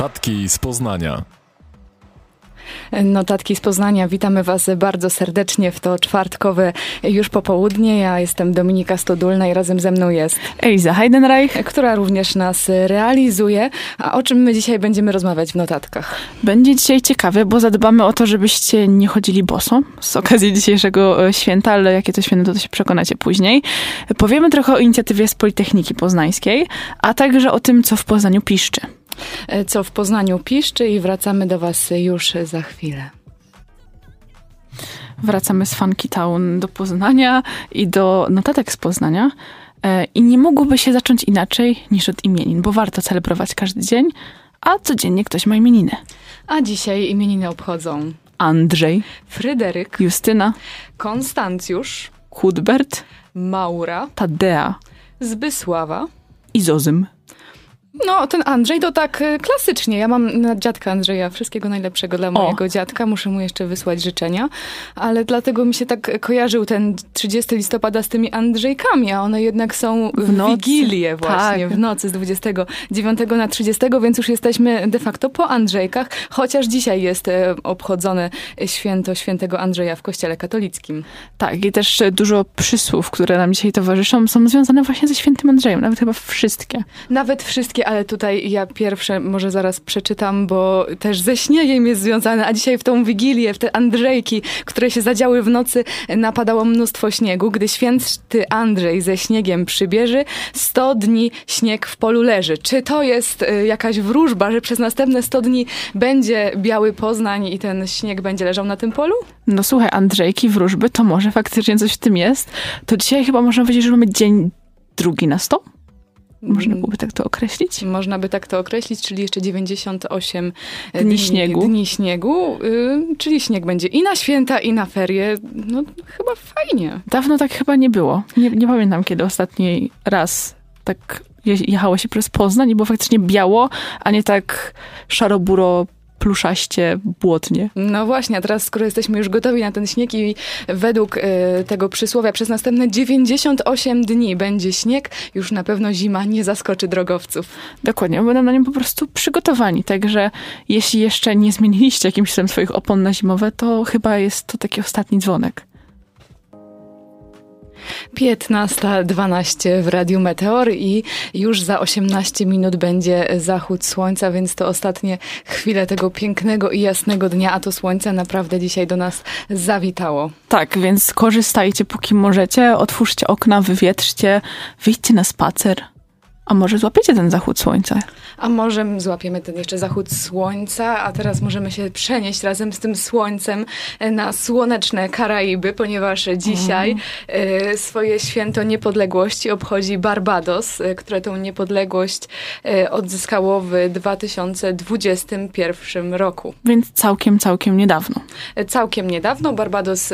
Notatki z Poznania. Notatki z Poznania. Witamy Was bardzo serdecznie w to czwartkowe już popołudnie. Ja jestem Dominika Stodulna i razem ze mną jest Eliza Heidenreich, która również nas realizuje. A o czym my dzisiaj będziemy rozmawiać w notatkach? Będzie dzisiaj ciekawe, bo zadbamy o to, żebyście nie chodzili boso z okazji dzisiejszego e, święta, ale jakie to święto, to się przekonacie później. Powiemy trochę o inicjatywie z Politechniki Poznańskiej, a także o tym, co w Poznaniu piszczy. E, co w Poznaniu piszczy i wracamy do Was już za chwilę. Wracamy z Funky Town do Poznania i do notatek z Poznania. E, I nie mogłoby się zacząć inaczej niż od imienin, bo warto celebrować każdy dzień, a codziennie ktoś ma imieniny. A dzisiaj imieniny obchodzą Andrzej, Fryderyk, Justyna, Konstancjusz, Hudbert, Maura, Tadea Zbysława i Zozym. No, ten Andrzej to tak y, klasycznie. Ja mam na dziadka Andrzeja wszystkiego najlepszego dla mojego o. dziadka. Muszę mu jeszcze wysłać życzenia. Ale dlatego mi się tak kojarzył ten 30 listopada z tymi Andrzejkami, a one jednak są w, w Wigilię właśnie, tak. w nocy z 29 na 30, więc już jesteśmy de facto po Andrzejkach, chociaż dzisiaj jest e, obchodzone święto świętego Andrzeja w kościele katolickim. Tak, i też dużo przysłów, które nam dzisiaj towarzyszą, są związane właśnie ze świętym Andrzejem. Nawet chyba wszystkie. Nawet wszystkie, ale tutaj ja pierwsze może zaraz przeczytam, bo też ze śniegiem jest związane, a dzisiaj w tą Wigilię, w te Andrzejki, które się zadziały w nocy, napadało mnóstwo śniegu. Gdy święty Andrzej ze śniegiem przybierze, 100 dni śnieg w polu leży. Czy to jest y, jakaś wróżba, że przez następne 100 dni będzie biały Poznań i ten śnieg będzie leżał na tym polu? No słuchaj, Andrzejki, wróżby, to może faktycznie coś w tym jest. To dzisiaj chyba można powiedzieć, że mamy dzień drugi na 100? Można byłoby tak to określić? Można by tak to określić, czyli jeszcze 98 dni, dni śniegu. Dni śniegu, yy, czyli śnieg będzie i na święta, i na ferie. No chyba fajnie. Dawno tak chyba nie było. Nie, nie pamiętam, kiedy ostatni raz tak jechało się przez Poznań i było faktycznie biało, a nie tak szaro-buro pluszaście, błotnie. No właśnie, a teraz skoro jesteśmy już gotowi na ten śnieg i według y, tego przysłowia przez następne 98 dni będzie śnieg, już na pewno zima nie zaskoczy drogowców. Dokładnie, będą na nim po prostu przygotowani, także jeśli jeszcze nie zmieniliście jakimś system swoich opon na zimowe, to chyba jest to taki ostatni dzwonek. 15.12 w Radiu Meteor i już za 18 minut będzie zachód słońca, więc to ostatnie chwile tego pięknego i jasnego dnia, a to słońce naprawdę dzisiaj do nas zawitało. Tak, więc korzystajcie póki możecie, otwórzcie okna, wywietrzcie, wyjdźcie na spacer. A może złapiecie ten zachód słońca? A może złapiemy ten jeszcze zachód słońca, a teraz możemy się przenieść razem z tym słońcem na słoneczne Karaiby, ponieważ dzisiaj mm. swoje święto niepodległości obchodzi Barbados, e, które tą niepodległość e, odzyskało w 2021 roku. Więc całkiem, całkiem niedawno. Całkiem niedawno. Barbados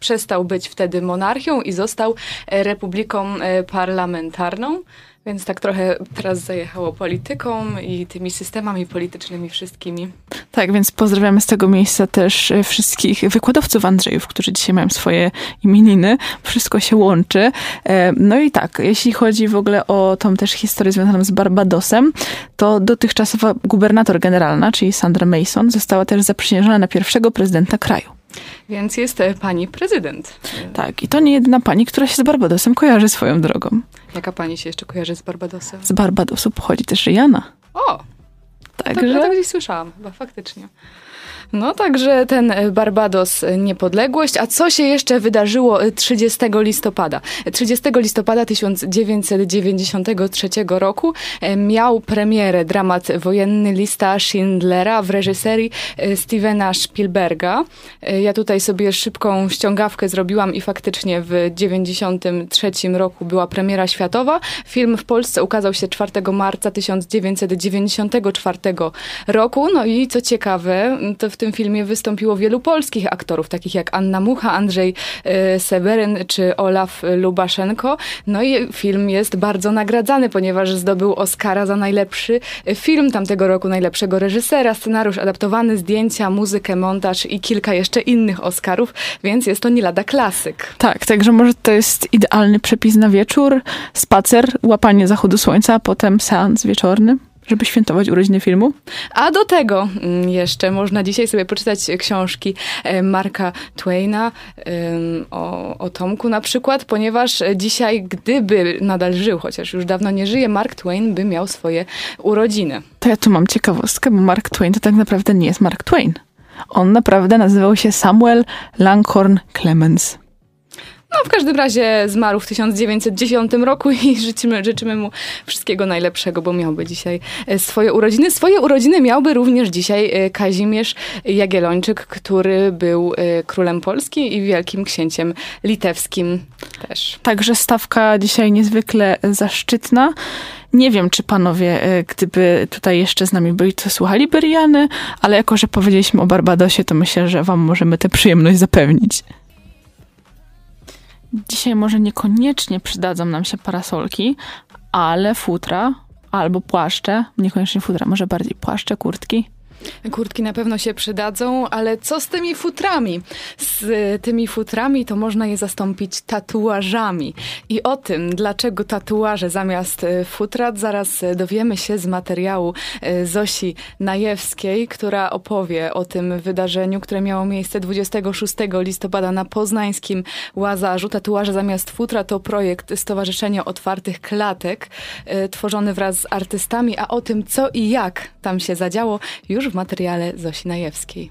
przestał być wtedy monarchią i został republiką parlamentarną. Więc tak trochę teraz zajechało polityką i tymi systemami politycznymi wszystkimi. Tak, więc pozdrawiamy z tego miejsca też e, wszystkich wykładowców Andrzejów, którzy dzisiaj mają swoje imieniny. Wszystko się łączy. E, no i tak, jeśli chodzi w ogóle o tą też historię związaną z Barbadosem, to dotychczasowa gubernator generalna, czyli Sandra Mason, została też zaprzysiężona na pierwszego prezydenta kraju. Więc jest e, pani prezydent. Tak, i to nie jedna pani, która się z Barbadosem kojarzy swoją drogą. Jaka pani się jeszcze kojarzy z Barbadosem? Z Barbadosu pochodzi też Jana. O! Także... To, to, to gdzieś słyszałam, chyba faktycznie. No także ten e, Barbados e, niepodległość. A co się jeszcze wydarzyło 30 e, listopada? 30 listopada 1993 roku miał premierę dramat wojenny Lista Schindlera w reżyserii Stevena Spielberga. Ja tutaj sobie szybką ściągawkę zrobiłam i faktycznie w 1993 roku była premiera światowa. Film w Polsce ukazał się 4 marca 1994 roku. No i co ciekawe, to w tym filmie wystąpiło wielu polskich aktorów, takich jak Anna Mucha, Andrzej e, Seweryn czy Olaf Lubaszenko. No i film jest bardzo nagradzany, ponieważ zdobył Oscara za najlepszy film tamtego roku, najlepszego reżysera, scenariusz adaptowany, zdjęcia, muzykę, montaż i kilka jeszcze innych Oscarów, więc jest to nie lada klasyk. Tak, także może to jest idealny przepis na wieczór, spacer, łapanie zachodu słońca, a potem seans wieczorny. Żeby świętować urodziny filmu? A do tego mm, jeszcze można dzisiaj sobie poczytać książki e, Marka Twaina o, o Tomku na przykład, ponieważ dzisiaj, gdyby nadal żył, chociaż już dawno nie żyje, Mark Twain by miał swoje urodziny. To ja tu mam ciekawostkę, bo Mark Twain to tak naprawdę nie jest Mark Twain. On naprawdę nazywał się Samuel Langhorn Clemens. No, w każdym razie zmarł w 1910 roku i życzymy, życzymy mu wszystkiego najlepszego, bo miałby dzisiaj e, swoje urodziny. Swoje urodziny miałby również dzisiaj e, Kazimierz Jagiellończyk, który był e, królem Polski i wielkim księciem litewskim też. Także stawka dzisiaj niezwykle zaszczytna. Nie wiem, czy panowie, gdyby tutaj jeszcze z nami byli, to słuchali Beriany, ale jako, że powiedzieliśmy o Barbadosie, to myślę, że wam możemy tę przyjemność zapewnić. Dzisiaj może niekoniecznie przydadzą nam się parasolki, ale futra albo płaszcze, niekoniecznie futra, może bardziej płaszcze, kurtki. Kurtki na pewno się przydadzą, ale co z tymi futrami? Z tymi futrami to można je zastąpić tatuażami. I o tym, dlaczego tatuaże zamiast e, futra, zaraz e, dowiemy się z materiału e, Zosi Najewskiej, która opowie o tym wydarzeniu, które miało miejsce 26 listopada na poznańskim Łazarzu. Tatuaże zamiast futra to projekt Stowarzyszenia Otwartych Klatek, tworzony wraz z artystami, a o tym, co i jak tam się zadziało, już w materiale Zosi Najewskiej.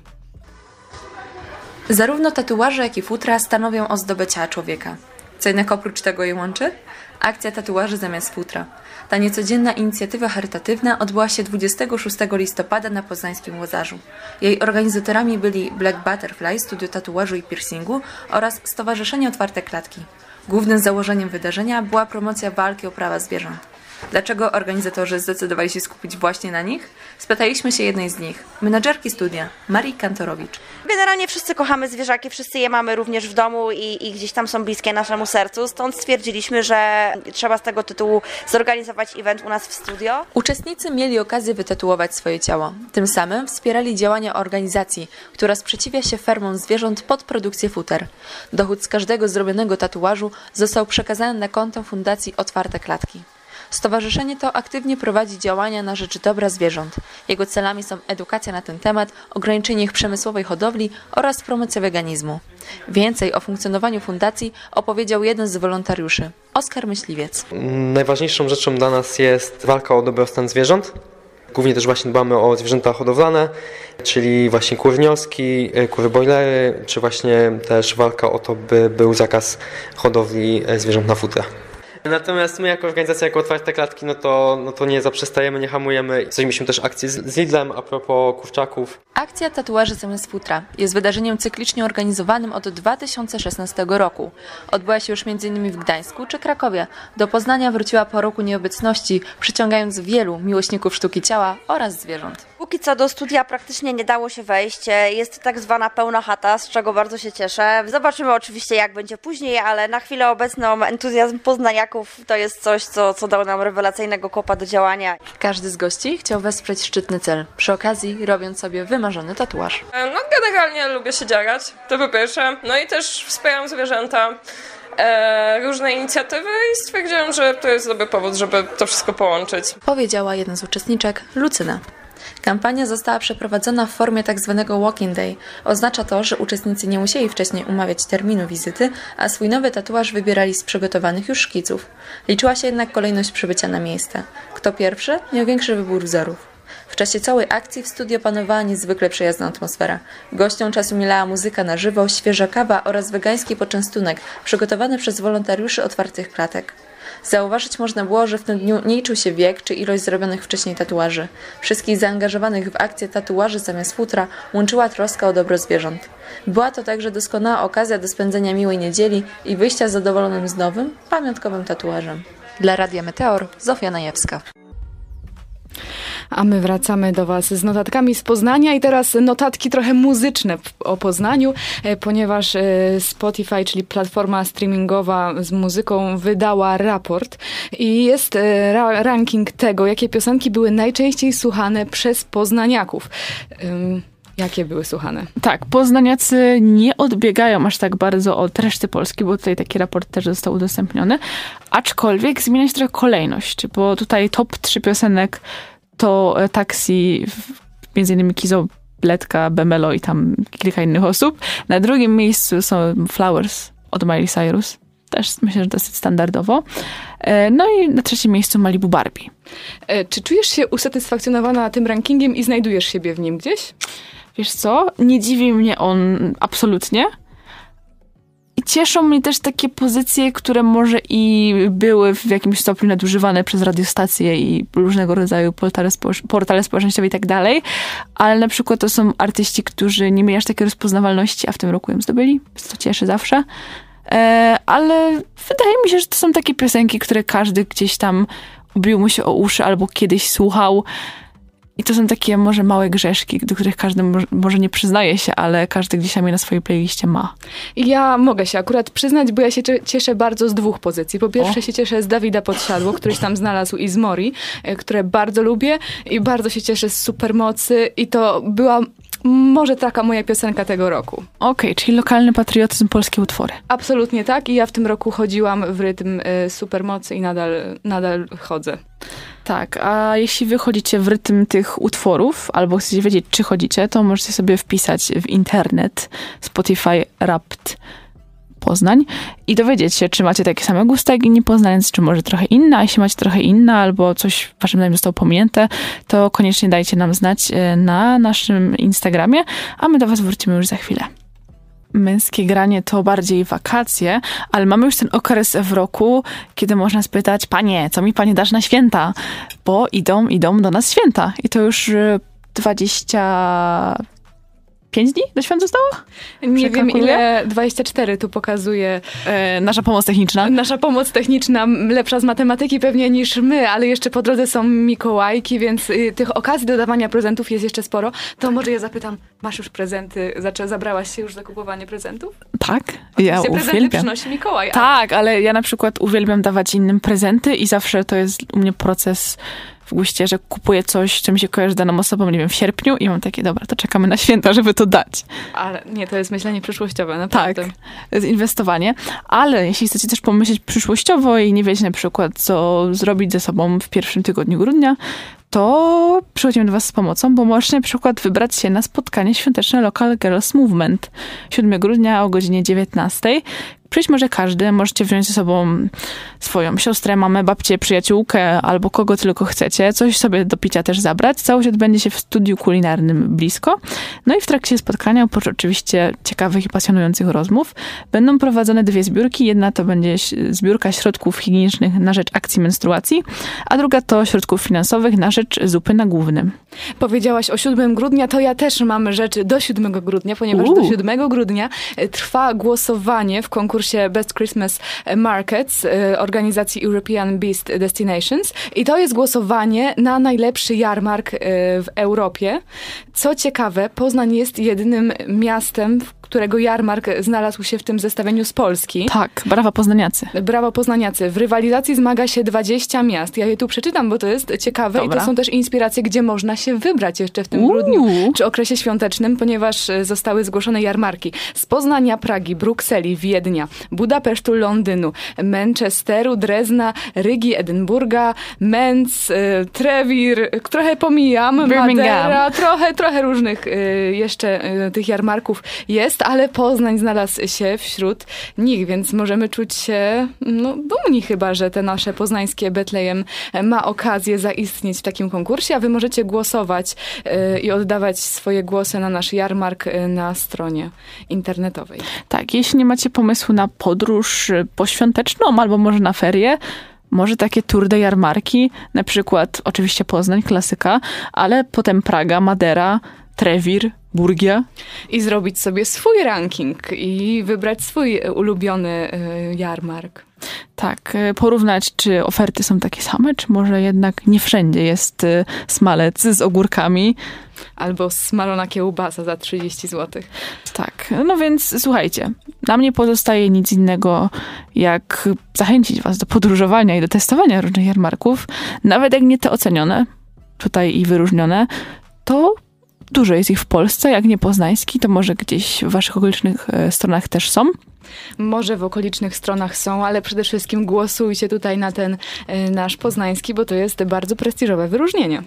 Zarówno tatuaże, jak i futra stanowią o zdobycia człowieka. Co jednak oprócz tego je łączy? Akcja tatuaży zamiast futra. Ta niecodzienna inicjatywa charytatywna odbyła się 26 listopada na poznańskim Łazarzu. Jej organizatorami byli Black Butterfly, studio tatuażu i piercingu oraz Stowarzyszenie Otwarte Klatki. Głównym założeniem wydarzenia była promocja walki o prawa zwierząt. Dlaczego organizatorzy zdecydowali się skupić właśnie na nich? Spytaliśmy się jednej z nich, menadżerki studia, Marii Kantorowicz. Generalnie wszyscy kochamy zwierzaki, wszyscy je mamy również w domu i, i gdzieś tam są bliskie naszemu sercu, stąd stwierdziliśmy, że trzeba z tego tytułu zorganizować event u nas w studio. Uczestnicy mieli okazję wytatuować swoje ciało. Tym samym wspierali działania organizacji, która sprzeciwia się fermom zwierząt pod produkcję futer. Dochód z każdego zrobionego tatuażu został przekazany na konto Fundacji Otwarte Klatki. Stowarzyszenie to aktywnie prowadzi działania na rzecz dobra zwierząt. Jego celami są edukacja na ten temat, ograniczenie ich przemysłowej hodowli oraz promocja weganizmu. Więcej o funkcjonowaniu fundacji opowiedział jeden z wolontariuszy, Oskar Myśliwiec. Najważniejszą rzeczą dla nas jest walka o dobrostan zwierząt. Głównie też właśnie dbamy o zwierzęta hodowlane, czyli właśnie kurwnioski, kury bojlery, czy właśnie też walka o to, by był zakaz hodowli zwierząt na futra. Natomiast my jako organizacja, jako Otwarte Klatki, no to, no to nie zaprzestajemy, nie hamujemy. Zrobiliśmy też akcję z, Lidlem a propos kurczaków. Akcja Tatuaży zamiast futra jest wydarzeniem cyklicznie organizowanym od 2016 roku. Odbyła się już m.in. w Gdańsku czy Krakowie. Do Poznania wróciła po roku nieobecności, przyciągając wielu miłośników sztuki ciała oraz zwierząt. Póki co do studia praktycznie nie dało się wejść. Jest tak zwana pełna chata, z czego bardzo się cieszę. Zobaczymy oczywiście jak będzie później, ale na chwilę obecną entuzjazm poznaniaków to jest coś, co, co dało nam rewelacyjnego kopa do działania. Każdy z gości chciał wesprzeć szczytny cel, przy okazji robiąc sobie wymarzony tatuaż. No generalnie lubię się dziarać, to po pierwsze. No i też wspieram zwierzęta. E, różne inicjatywy i stwierdziłam, że to jest dobry powód, żeby to wszystko połączyć. Powiedziała jedna z uczestniczek, Lucyna. Kampania została przeprowadzona w formie tzw. Tak walking day. Oznacza to, że uczestnicy nie musieli wcześniej umawiać terminu wizyty, a swój nowy tatuaż wybierali z przygotowanych już szkiców. Liczyła się jednak kolejność przybycia na miejsce. Kto pierwszy, miał większy wybór wzorów. W czasie całej akcji w studio panowała niezwykle przyjazna atmosfera. Gościom czasu milała muzyka na żywo, świeża kawa oraz wegański poczęstunek przygotowany przez wolontariuszy otwartych klatek. Zauważyć można było, że w tym dniu nie liczył się wiek czy ilość zrobionych wcześniej tatuaży. Wszystkich zaangażowanych w akcję tatuaży zamiast futra łączyła troska o dobro zwierząt. Była to także doskonała okazja do spędzenia miłej niedzieli i wyjścia zadowolonym z nowym, pamiątkowym tatuażem. Dla Radia Meteor, Zofia Najewska. A my wracamy do Was z notatkami z Poznania i teraz notatki trochę muzyczne o Poznaniu, e, ponieważ e, Spotify, czyli platforma streamingowa z muzyką, wydała raport i jest e, ranking tego, jakie piosenki były najczęściej słuchane przez poznaniaków. Jakie były słuchane? Tak, poznaniacy nie odbiegają aż tak bardzo od reszty Polski, bo tutaj taki raport też został udostępniony. Aczkolwiek zmienia się trochę kolejność, bo tutaj top 3 piosenek to e, taksi, między innymi Kizo Letka, Bemelo i tam kilka innych osób. Na drugim miejscu są Flowers od Miley Cyrus. Też myślę, że dosyć standardowo. E, no i na trzecim miejscu Malibu Barbie. E, czy czujesz się usatysfakcjonowana tym rankingiem i znajdujesz siebie w nim gdzieś? Wiesz co? Nie dziwi mnie on absolutnie. Cieszą mnie też takie pozycje, które może i były w jakimś stopniu nadużywane przez radiostacje i różnego rodzaju portale, portale społecznościowe i tak dalej, ale na przykład to są artyści, którzy nie mieli aż takiej rozpoznawalności, a w tym roku ją zdobyli, co cieszy zawsze. E, ale wydaje mi się, że to są takie piosenki, które każdy gdzieś tam obił mu się o uszy albo kiedyś słuchał. I to są takie może małe grzeszki, do których każdy może nie przyznaje się, ale każdy gdzieś tam je na swojej playliście ma. Ja mogę się akurat przyznać, bo ja się cieszę bardzo z dwóch pozycji. Po pierwsze o. się cieszę z Dawida Podsiadło, któryś tam znalazł i z Mori, e, które bardzo lubię i bardzo się cieszę z Supermocy i to była może taka moja piosenka tego roku. Okej, okay, czyli lokalny patriotyzm, polskie utwory. Absolutnie tak i ja w tym roku chodziłam w rytm y, supermocy i nadal, nadal chodzę. Tak, a jeśli wy chodzicie w rytm tych utworów, albo chcecie wiedzieć, czy chodzicie, to możecie sobie wpisać w internet Spotify Rapt Poznań i dowiedzieć się, czy macie takie same gusty jak inni poznaniec, czy może trochę inne, a jeśli macie trochę inne, albo coś waszym zdaniem zostało pominięte, to koniecznie dajcie nam znać e, na naszym Instagramie, a my do was wrócimy już za chwilę męskie granie to bardziej wakacje, ale mamy już ten okres w roku, kiedy można spytać, panie, co mi panie dasz na święta? Bo idą, idą do nas święta. I to już 20 e, 5 dni do świąt zostało? Nie wiem ile, 24 tu pokazuje. E, nasza pomoc techniczna. Nasza pomoc techniczna lepsza z matematyki pewnie niż my, ale jeszcze po drodze są Mikołajki, więc y, tych okazji do dawania prezentów jest jeszcze sporo. To może ja zapytam, masz już prezenty, zaczę, zabrałaś się już za kupowanie prezentów? Tak, ja uwielbiam. prezenty przynosi Mikołaj. Tak, ale ja na przykład uwielbiam dawać innym prezenty i zawsze to jest u mnie proces w guście, że kupuję coś, co mi się kojarzy z daną osobą, nie wiem, w sierpniu i mam takie, dobra, to czekamy na święta, żeby to dać. Ale nie, to jest myślenie przyszłościowe, naprawdę. Tak, to jest inwestowanie, ale jeśli chcecie też pomyśleć przyszłościowo i nie wiecie na przykład, co zrobić ze sobą w pierwszym tygodniu grudnia, to przychodzimy do Was z pomocą, bo możecie na przykład wybrać się na spotkanie świąteczne Local Girls Movement 7 grudnia o godzinie 19, Przyjść może każdy, możecie wziąć ze sobą swoją siostrę, mamę, babcię, przyjaciółkę albo kogo tylko chcecie, coś sobie do picia też zabrać. Całość odbędzie się w studiu kulinarnym blisko. No i w trakcie spotkania, oprócz oczywiście ciekawych i pasjonujących rozmów, będą prowadzone dwie zbiórki. Jedna to będzie zbiórka środków higienicznych na rzecz akcji menstruacji, a druga to środków finansowych na rzecz zupy na głównym. Powiedziałaś o 7 grudnia, to ja też mam rzeczy do 7 grudnia, ponieważ do 7 grudnia trwa głosowanie w konkursie konkursie Best Christmas Markets y, organizacji European Beast Destinations i to jest głosowanie na najlepszy jarmark y, w Europie. Co ciekawe, Poznań jest jedynym miastem, którego jarmark znalazł się w tym zestawieniu z Polski. Tak, brawa poznaniacy. Brawo poznaniacy. W rywalizacji zmaga się 20 miast. Ja je tu przeczytam, bo to jest ciekawe Dobra. i to są też inspiracje, gdzie można się wybrać jeszcze w tym Uuu. grudniu czy okresie świątecznym, ponieważ e, zostały zgłoszone jarmarki z Poznania, Pragi, Brukseli, Wiednia, Budapesztu, Londynu, Manchesteru, Drezna, Rygi, Edynburga, Menz, y, Trewir, trochę pomijam, Madera, trochę, trochę różnych y, jeszcze y, tych jarmarków jest ale Poznań znalazł się wśród nich, więc możemy czuć się no, dumni chyba, że te nasze poznańskie Betlejem ma okazję zaistnieć w takim konkursie, a wy możecie głosować i oddawać swoje głosy na nasz jarmark na stronie internetowej. Tak, jeśli nie macie pomysłu na podróż poświąteczną albo może na ferie, może takie tour de jarmarki, na przykład oczywiście Poznań, klasyka, ale potem Praga, Madera, Trewir, Burgia. I zrobić sobie swój ranking i wybrać swój ulubiony y, jarmark. Tak, y, porównać, czy oferty są takie same, czy może jednak nie wszędzie jest y, smalec z ogórkami. Albo smalona kiełbasa za 30 zł. Tak, no więc słuchajcie, nam nie pozostaje nic innego, jak zachęcić was do podróżowania i do testowania różnych jarmarków. Nawet jak nie te ocenione, tutaj i wyróżnione, to Dużo jest ich w Polsce, jak nie poznański, to może gdzieś w waszych okolicznych e, stronach też są? Może w okolicznych stronach są, ale przede wszystkim głosujcie tutaj na ten e, nasz poznański, bo to jest bardzo prestiżowe wyróżnienie.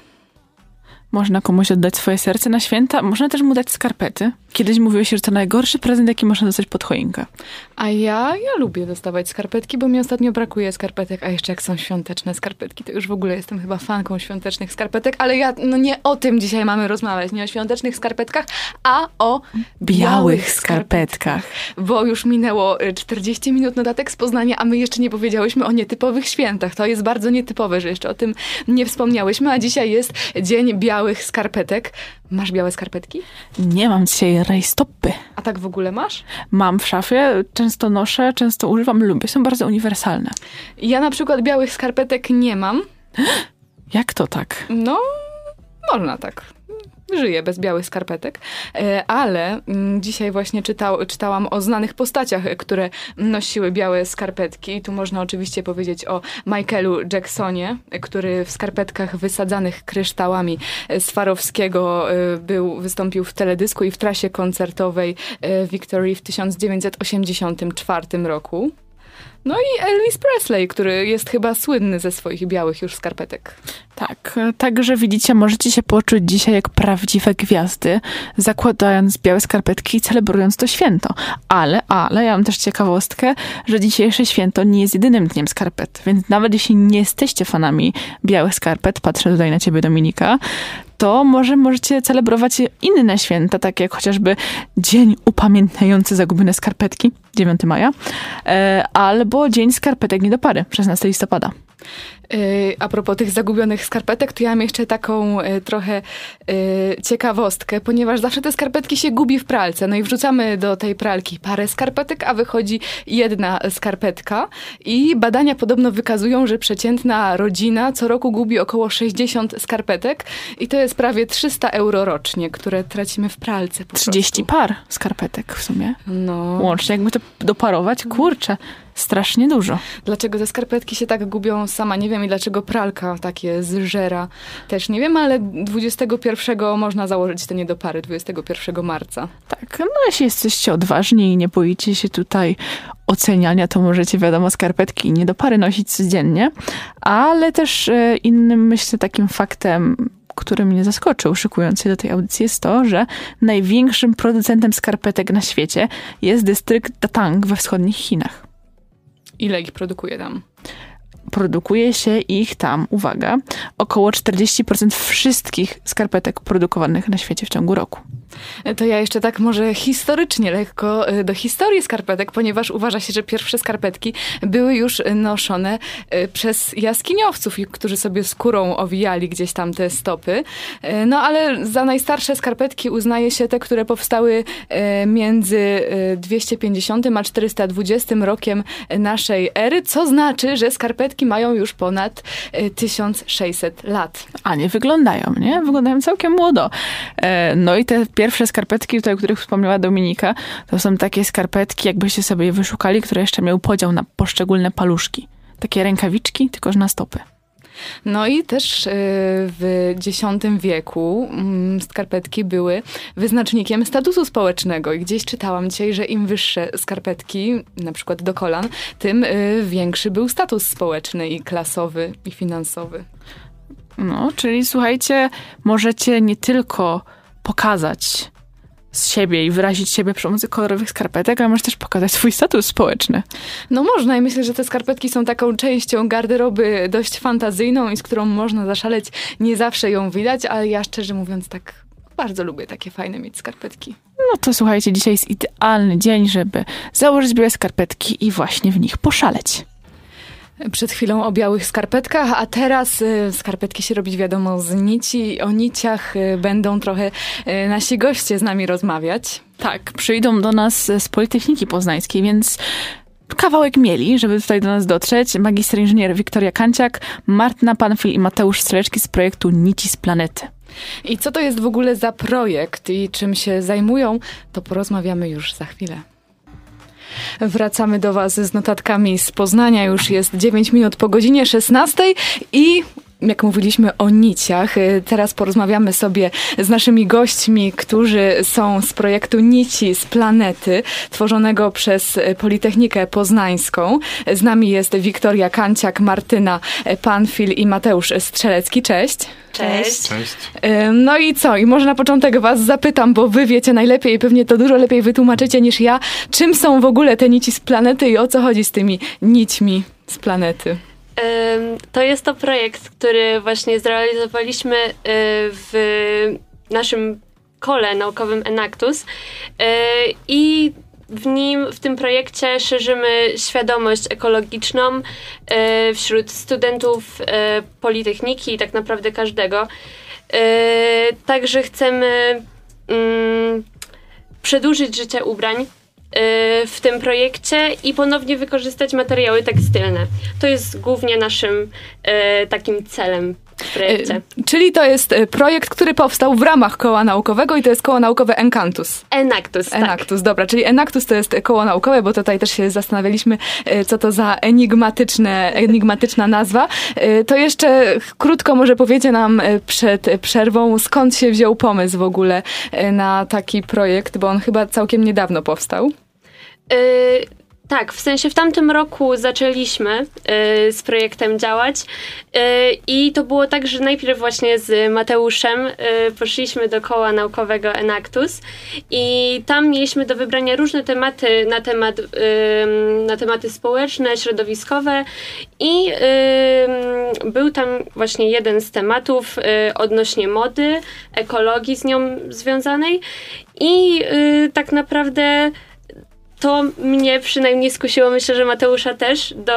Można komuś oddać swoje serce na święta, można też mu dać skarpety. Kiedyś mówiło się, że to najgorszy prezent, jaki można dostać pod choinkę. A ja, ja lubię dostawać skarpetki, bo mi ostatnio brakuje skarpetek, a jeszcze jak są świąteczne skarpetki, to już w ogóle jestem chyba fanką świątecznych skarpetek, ale ja, no nie o tym dzisiaj mamy rozmawiać, nie o świątecznych skarpetkach, a o Białych skarpetkach. Bo już minęło y, 40 minut notatek z Poznania, a my jeszcze nie powiedziałyśmy o nietypowych świętach. To jest bardzo nietypowe, że jeszcze o tym nie wspomniałyśmy, a dzisiaj jest Dzień Białych Skarpetek. Masz białe skarpetki? Nie mam dzisiaj rajstopy. A tak w ogóle masz? Mam w szafie, często noszę, często używam, lubię. Są bardzo uniwersalne. Ja na przykład białych skarpetek nie mam. Jak to tak? No, można tak. Żyję bez białych skarpetek, E, ale mm, dzisiaj właśnie czytał, czytałam o znanych postaciach, e, które nosiły białe skarpetki. I tu można oczywiście powiedzieć o Michaelu Jacksonie, e, który w skarpetkach wysadzanych kryształami e, Swarowskiego e, był, wystąpił w teledysku i w trasie koncertowej e, Victory w 1984 roku. No i Elvis Presley, który jest chyba słynny ze swoich białych już skarpetek. Tak, także widzicie, możecie się poczuć dzisiaj jak prawdziwe gwiazdy, zakładając białe skarpetki i celebrując to święto. Ale, ale, ja mam też ciekawostkę, że dzisiejsze święto nie jest jedynym dniem skarpet, więc nawet jeśli nie jesteście fanami białych skarpet, patrzę tutaj na ciebie Dominika, to może możecie celebrować inne święta, takie jak chociażby Dzień Upamiętniający Zagubione Skarpetki, 9 maja, e, albo Dzień Skarpetek nie do pary, 16 listopada. Yy, A propos tych zagubionych skarpetek, to ja mam jeszcze taką y, trochę y, ciekawostkę, ponieważ zawsze te skarpetki się gubi w pralce. No i wrzucamy do tej pralki parę skarpetek, a wychodzi jedna skarpetka. I badania podobno wykazują, że przeciętna rodzina co roku gubi około 60 skarpetek. I to jest prawie 300 euro rocznie, które tracimy w pralce. Po 30 prostu. par skarpetek w sumie. No. Łącznie, jakby to doparować, kurczę, strasznie dużo. Dlaczego te skarpetki się tak gubią, sama nie wiem i dlaczego pralka takie zżera, też nie wiem, ale 21 można założyć te niedopary, 21 marca. Tak, no jeśli jesteście odważni i nie boicie się tutaj oceniania, to możecie, wiadomo, skarpetki i niedopary nosić codziennie, ale też e, innym, myślę, takim faktem, który mnie zaskoczył, szykując się do tej audycji, jest to, że największym producentem skarpetek na świecie jest dystrykt Datang we wschodnich Chinach. Ile ich produkuje tam? Produkuje się ich tam, uwaga, około 40% wszystkich skarpetek produkowanych na świecie w ciągu roku. To ja jeszcze tak może historycznie lekko y, do historii skarpetek, ponieważ uważa się, że pierwsze skarpetki były już noszone y, przez jaskiniowców, którzy sobie skórą owijali gdzieś tam te stopy. Y, No ale za najstarsze skarpetki uznaje się te, które powstały między y, 250 a 420 rokiem naszej ery, co znaczy, że skarpetki mają już ponad y, 1600 lat. A nie wyglądają, nie? Wyglądają całkiem młodo. E, No i te pierwsze skarpetki, tutaj, o których wspomniała Dominika, to są takie skarpetki, jakbyście sobie je wyszukali, które jeszcze miały podział na poszczególne paluszki. Takie rękawiczki, tylko że na stopy. No i też y, w X wieku mm, skarpetki były wyznacznikiem statusu społecznego. I gdzieś czytałam dzisiaj, że im wyższe skarpetki, na przykład do kolan, tym y, większy był status społeczny i klasowy i finansowy. No, czyli słuchajcie, możecie nie tylko pokazać z siebie i wyrazić siebie przy pomocy kolorowych skarpetek, ale możesz też pokazać swój status społeczny. No można i myślę, że te skarpetki są taką częścią garderoby dość fantazyjną i z którą można zaszaleć. Nie zawsze ją widać, ale ja szczerze mówiąc tak bardzo lubię takie fajne mieć skarpetki. No to słuchajcie, dzisiaj jest idealny dzień, żeby założyć białe skarpetki i właśnie w nich poszaleć. Przed chwilą o białych skarpetkach, a teraz y, skarpetki się robić wiadomo z nici. O niciach y, będą trochę y, nasi goście z nami rozmawiać. Tak, przyjdą do nas z Politechniki Poznańskiej, więc kawałek mieli, żeby tutaj do nas dotrzeć. Magister inżynier Wiktoria Kanciak, Martyna Panfil i Mateusz Streleczki z projektu Nici z Planety. I co to jest w ogóle za projekt i czym się zajmują, to porozmawiamy już za chwilę. Wracamy do Was z notatkami z Poznania. Już jest 9 minut po godzinie 16 i jak mówiliśmy o niciach, y, teraz porozmawiamy sobie z naszymi gośćmi, którzy są z projektu Nici z Planety, tworzonego przez Politechnikę Poznańską. Z nami jest Wiktoria Kanciak, Martyna Panfil i Mateusz Strzelecki. Cześć. Cześć. Cześć. Y, No i co? I może na początek was zapytam, bo wy wiecie najlepiej i pewnie to dużo lepiej wytłumaczycie niż ja, czym są w ogóle te nici z planety i o co chodzi z tymi nićmi z planety. To jest to projekt, który właśnie zrealizowaliśmy y, w naszym kole naukowym Enactus Y, i w nim, w tym projekcie szerzymy świadomość ekologiczną y, wśród studentów Politechniki i tak naprawdę każdego. Także chcemy mm, przedłużyć życie ubrań w tym projekcie i ponownie wykorzystać materiały tekstylne. To jest głównie naszym y, takim celem w projekcie. Y, Czyli to jest y, projekt, który powstał w ramach koła naukowego i to jest koło naukowe Encantus. Enactus, tak. Enactus, dobra, czyli Enactus to jest koło naukowe, bo tutaj też się zastanawialiśmy, y, co to za enigmatyczne, enigmatyczna nazwa. Y, To jeszcze krótko może powiecie nam y, przed przerwą, skąd się wziął pomysł w ogóle y, na taki projekt, bo on chyba całkiem niedawno powstał. Y, tak, w sensie w tamtym roku zaczęliśmy y, z projektem działać y, i to było tak, że najpierw właśnie z Mateuszem y, poszliśmy do koła naukowego Enactus i tam mieliśmy do wybrania różne tematy na, temat, na tematy społeczne, środowiskowe i był tam właśnie jeden z tematów y, odnośnie mody, ekologii z nią związanej i y, tak naprawdę to mnie przynajmniej skusiło, myślę, że Mateusza też, do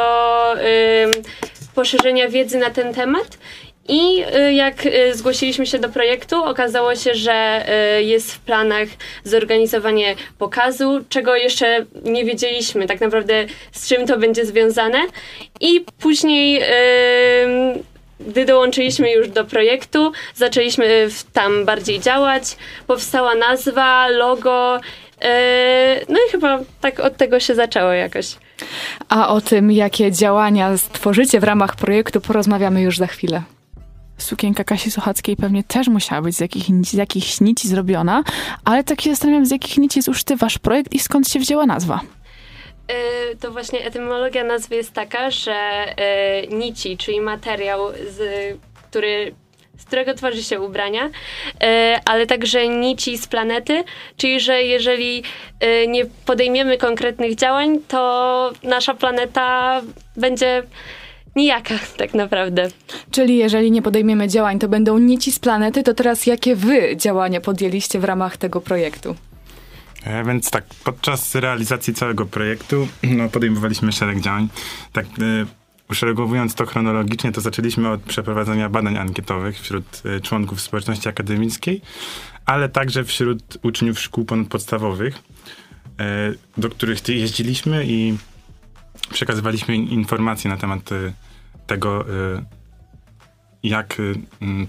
poszerzenia wiedzy na ten temat. I y, jak y, zgłosiliśmy się do projektu, okazało się, że y, jest w planach zorganizowanie pokazu, czego jeszcze nie wiedzieliśmy tak naprawdę z czym to będzie związane. I później gdy dołączyliśmy już do projektu, zaczęliśmy tam bardziej działać, powstała nazwa, logo, no i chyba tak od tego się zaczęło jakoś. A o tym, jakie działania stworzycie w ramach projektu, porozmawiamy już za chwilę. Sukienka Kasi Sochackiej pewnie też musiała być z, jakich, z jakichś nici zrobiona, ale tak się zastanawiam, z jakich nici jest użyty wasz projekt i skąd się wzięła nazwa. Yy, to właśnie etymologia nazwy jest taka, że yy, nici, czyli materiał, z, który, z którego tworzy się ubrania, yy, ale także nici z planety, czyli że jeżeli yy, nie podejmiemy konkretnych działań, to nasza planeta będzie nijaka tak naprawdę. Czyli jeżeli nie podejmiemy działań, to będą nici z planety, to teraz jakie wy działania podjęliście w ramach tego projektu? E, Więc tak, podczas realizacji całego projektu no, podejmowaliśmy szereg działań. Tak, e, uszeregowując to chronologicznie, to zaczęliśmy od przeprowadzenia badań ankietowych wśród e, członków społeczności akademickiej, ale także wśród uczniów szkół ponadpodstawowych, e, do których jeździliśmy i przekazywaliśmy in- informacje na temat e, tego, jak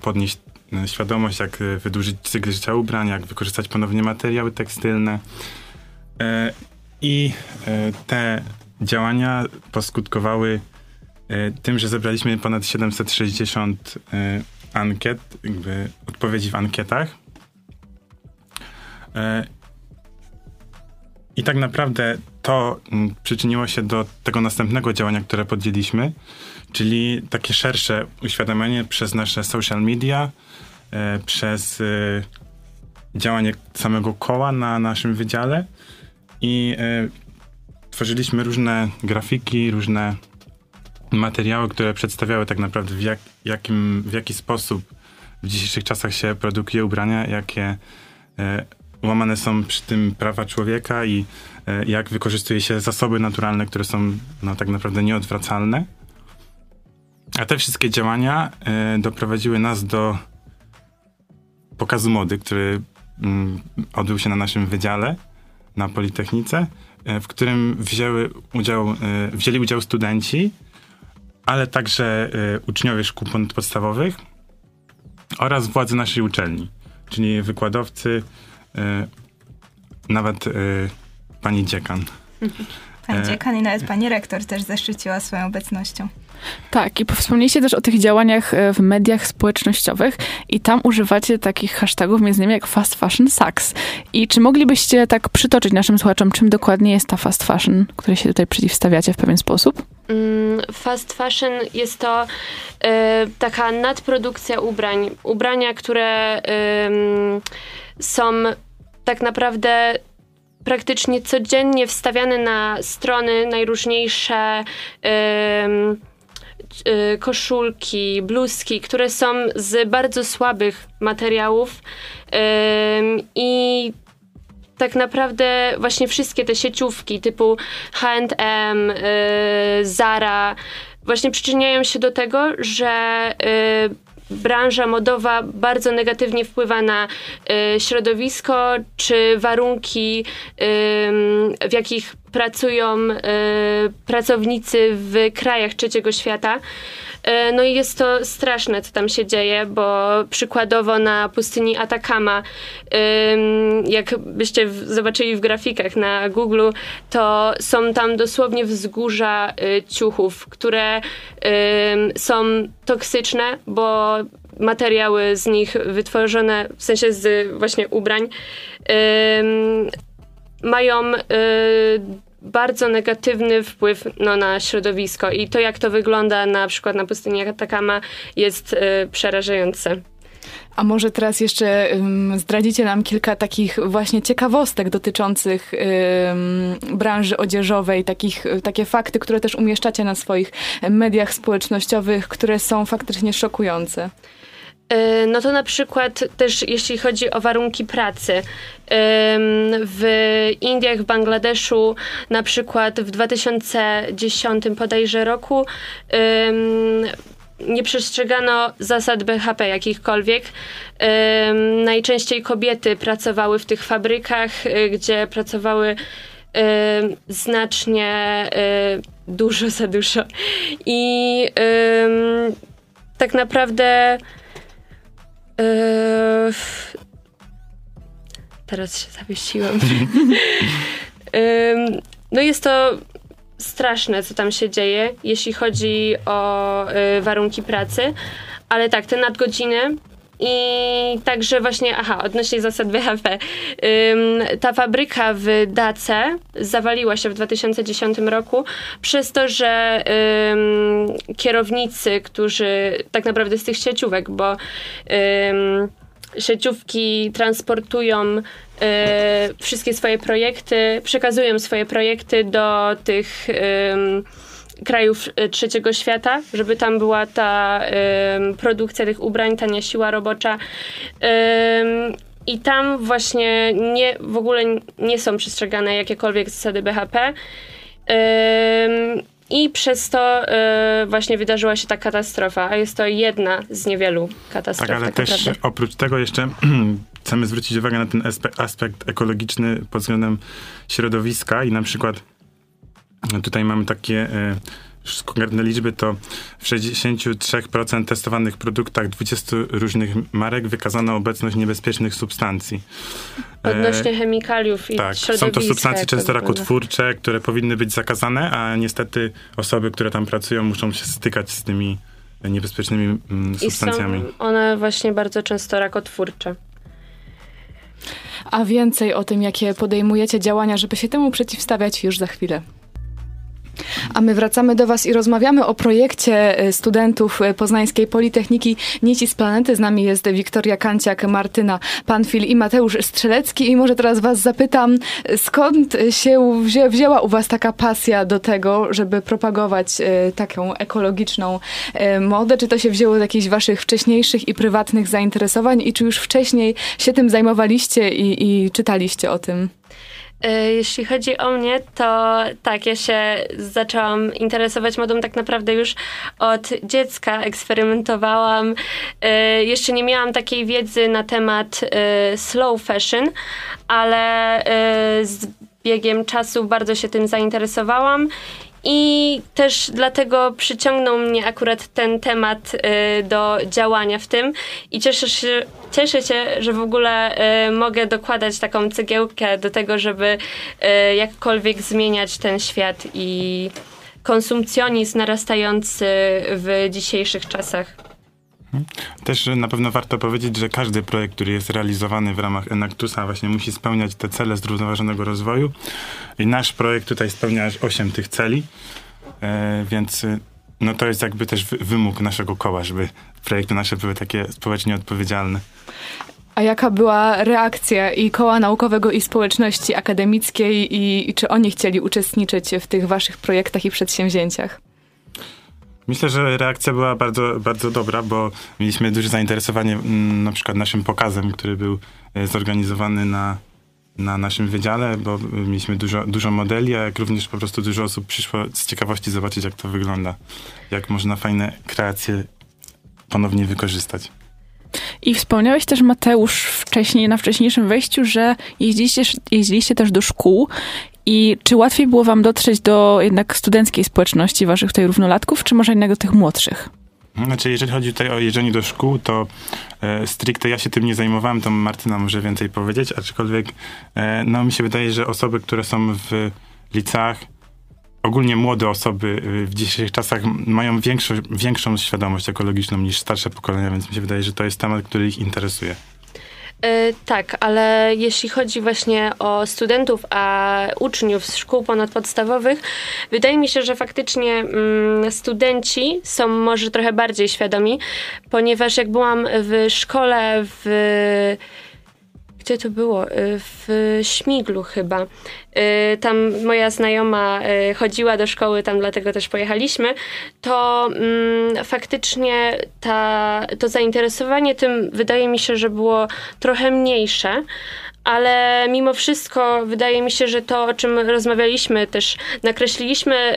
podnieść świadomość, jak wydłużyć cykl życia ubrań, jak wykorzystać ponownie materiały tekstylne. I te działania poskutkowały tym, że zebraliśmy ponad 760 e, ankiet, jakby odpowiedzi w ankietach. E, I tak naprawdę to przyczyniło się do tego następnego działania, które podjęliśmy, czyli takie szersze uświadamianie przez nasze social media, e, przez e, działanie samego koła na naszym wydziale i e, tworzyliśmy różne grafiki, różne materiały, które przedstawiały tak naprawdę w, jak, jakim, w jaki sposób w dzisiejszych czasach się produkuje ubrania, jakie e, łamane są przy tym prawa człowieka i e, jak wykorzystuje się zasoby naturalne, które są no, tak naprawdę nieodwracalne. A te wszystkie działania e, doprowadziły nas do pokazu mody, który mm, odbył się na naszym wydziale na Politechnice, e, w którym wzięły udział, e, wzięli udział studenci, ale także e, uczniowie szkół ponadpodstawowych oraz władze naszej uczelni, czyli wykładowcy, e, nawet e, pani dziekan. Pani dziekan i nawet pani rektor też zaszczyciła swoją obecnością. Tak, i wspomnieliście też o tych działaniach e, w mediach społecznościowych i tam używacie takich hashtagów między innymi jak fast fashion sucks. I czy moglibyście tak przytoczyć naszym słuchaczom, czym dokładnie jest ta fast fashion, której się tutaj przeciwstawiacie w pewien sposób? Mm, Fast fashion jest to e, taka nadprodukcja ubrań. Ubrania, które ym, są tak naprawdę praktycznie codziennie wstawiane na strony najróżniejsze y, koszulki, bluzki, które są z bardzo słabych materiałów. I tak naprawdę właśnie wszystkie te sieciówki typu H&M, Zara właśnie przyczyniają się do tego, że y, branża modowa bardzo negatywnie wpływa na y, środowisko czy warunki, ym, w jakich pracują y, pracownicy w krajach trzeciego świata. Y, No i jest to straszne, co tam się dzieje, bo przykładowo na pustyni Atakama, ym, jak byście w- zobaczyli w grafikach na Google, to są tam dosłownie wzgórza y, ciuchów, które są toksyczne, bo materiały z nich wytworzone, w sensie z właśnie ubrań, mają y, bardzo negatywny wpływ no, na środowisko i to, jak to wygląda na przykład na pustyni Atakama jest y, przerażające. A może teraz jeszcze ym, zdradzicie nam kilka takich właśnie ciekawostek dotyczących ym, branży odzieżowej, takich, y, takie fakty, które też umieszczacie na swoich mediach społecznościowych, które są faktycznie szokujące. No to na przykład też jeśli chodzi o warunki pracy. W Indiach, w Bangladeszu na przykład w 2010 bodajże roku nie przestrzegano zasad BHP jakichkolwiek. Najczęściej kobiety pracowały w tych fabrykach, y, gdzie pracowały znacznie y, dużo za dużo. I tak naprawdę teraz się zawiesiłam. No jest to straszne, co tam się dzieje, jeśli chodzi o y, warunki pracy, ale tak, te nadgodziny i także właśnie, aha, odnośnie zasad BHP. Ym, ta fabryka w Dace zawaliła się w 2010 roku przez to, że ym, kierownicy, którzy tak naprawdę z tych sieciówek, bo ym, sieciówki transportują y, wszystkie swoje projekty, przekazują swoje projekty do tych krajów y, trzeciego świata, żeby tam była ta produkcja tych ubrań, tania siła robocza. I tam właśnie nie, w ogóle nie są przestrzegane jakiekolwiek zasady BHP. I przez to y, właśnie wydarzyła się ta katastrofa, a jest to jedna z niewielu katastrof. Tak, ale tak też naprawdę. oprócz tego jeszcze chcemy zwrócić uwagę na ten aspe- aspekt ekologiczny pod względem środowiska i na przykład tutaj mamy takie e, już konkretne liczby, to w 63% testowanych produktach 20 różnych marek wykazano obecność niebezpiecznych substancji. E, Odnośnie chemikaliów i tak, są to substancje często rakotwórcze, które powinny być zakazane, a niestety osoby, które tam pracują, muszą się stykać z tymi niebezpiecznymi mm, I są substancjami. one właśnie bardzo często rakotwórcze. A więcej o tym, jakie podejmujecie działania, żeby się temu przeciwstawiać, już za chwilę. A my wracamy do Was i rozmawiamy o projekcie e, studentów e, Poznańskiej Politechniki Nici z Planety. Z nami jest Wiktoria Kanciak, Martyna Panfil i Mateusz Strzelecki. I może teraz Was zapytam, e, skąd się wzię, wzięła u Was taka pasja do tego, żeby propagować taką ekologiczną modę? Czy to się wzięło z jakichś Waszych wcześniejszych i prywatnych zainteresowań? I czy już wcześniej się tym zajmowaliście i, i czytaliście o tym? E, Jeśli chodzi o mnie, to tak, ja się zaczęłam interesować modą tak naprawdę już od dziecka. Eksperymentowałam. E, Jeszcze nie miałam takiej wiedzy na temat e, slow fashion, ale z biegiem czasu bardzo się tym zainteresowałam. I też dlatego przyciągnął mnie akurat ten temat y, do działania w tym i cieszę się, cieszę się że w ogóle y, mogę dokładać taką cegiełkę do tego, żeby y, jakkolwiek zmieniać ten świat i konsumpcjonizm narastający w dzisiejszych czasach. Też na pewno warto powiedzieć, że każdy projekt, który jest realizowany w ramach Enactusa właśnie musi spełniać te cele zrównoważonego rozwoju i nasz projekt tutaj spełnia aż 8 tych celi, e, więc e, no to jest jakby też wymóg naszego koła, żeby projekty nasze były takie społecznie odpowiedzialne. A jaka była reakcja i koła naukowego, i społeczności akademickiej, i, i czy oni chcieli uczestniczyć w tych waszych projektach i przedsięwzięciach? Myślę, że reakcja była bardzo, bardzo dobra, bo mieliśmy duże zainteresowanie mm, na przykład naszym pokazem, który był e, zorganizowany na, na naszym wydziale, bo mieliśmy dużo, dużo modeli, a jak również po prostu dużo osób przyszło z ciekawości zobaczyć, jak to wygląda, jak można fajne kreacje ponownie wykorzystać. I wspomniałeś też, Mateusz, wcześniej, na wcześniejszym wejściu, że jeździliście, jeździliście też do szkół i czy łatwiej było wam dotrzeć do jednak studenckiej społeczności waszych tutaj równolatków, czy może jednak do tych młodszych? Znaczy, jeżeli chodzi tutaj o jeżdżenie do szkół, to e, stricte ja się tym nie zajmowałem, to Martyna może więcej powiedzieć, aczkolwiek e, no mi się wydaje, że osoby, które są w liceach, ogólnie młode osoby y, w dzisiejszych czasach mają większą, większą świadomość ekologiczną niż starsze pokolenia, więc mi się wydaje, że to jest temat, który ich interesuje. E, tak, ale jeśli chodzi właśnie o studentów, a uczniów z szkół ponadpodstawowych, wydaje mi się, że faktycznie mm, studenci są może trochę bardziej świadomi, ponieważ jak byłam w szkole w gdzie to było? Y, w Śmiglu chyba. Y, tam moja znajoma y, chodziła do szkoły, tam dlatego też pojechaliśmy. To mm, faktycznie ta, to zainteresowanie tym wydaje mi się, że było trochę mniejsze ale mimo wszystko wydaje mi się, że to, o czym rozmawialiśmy, też nakreśliliśmy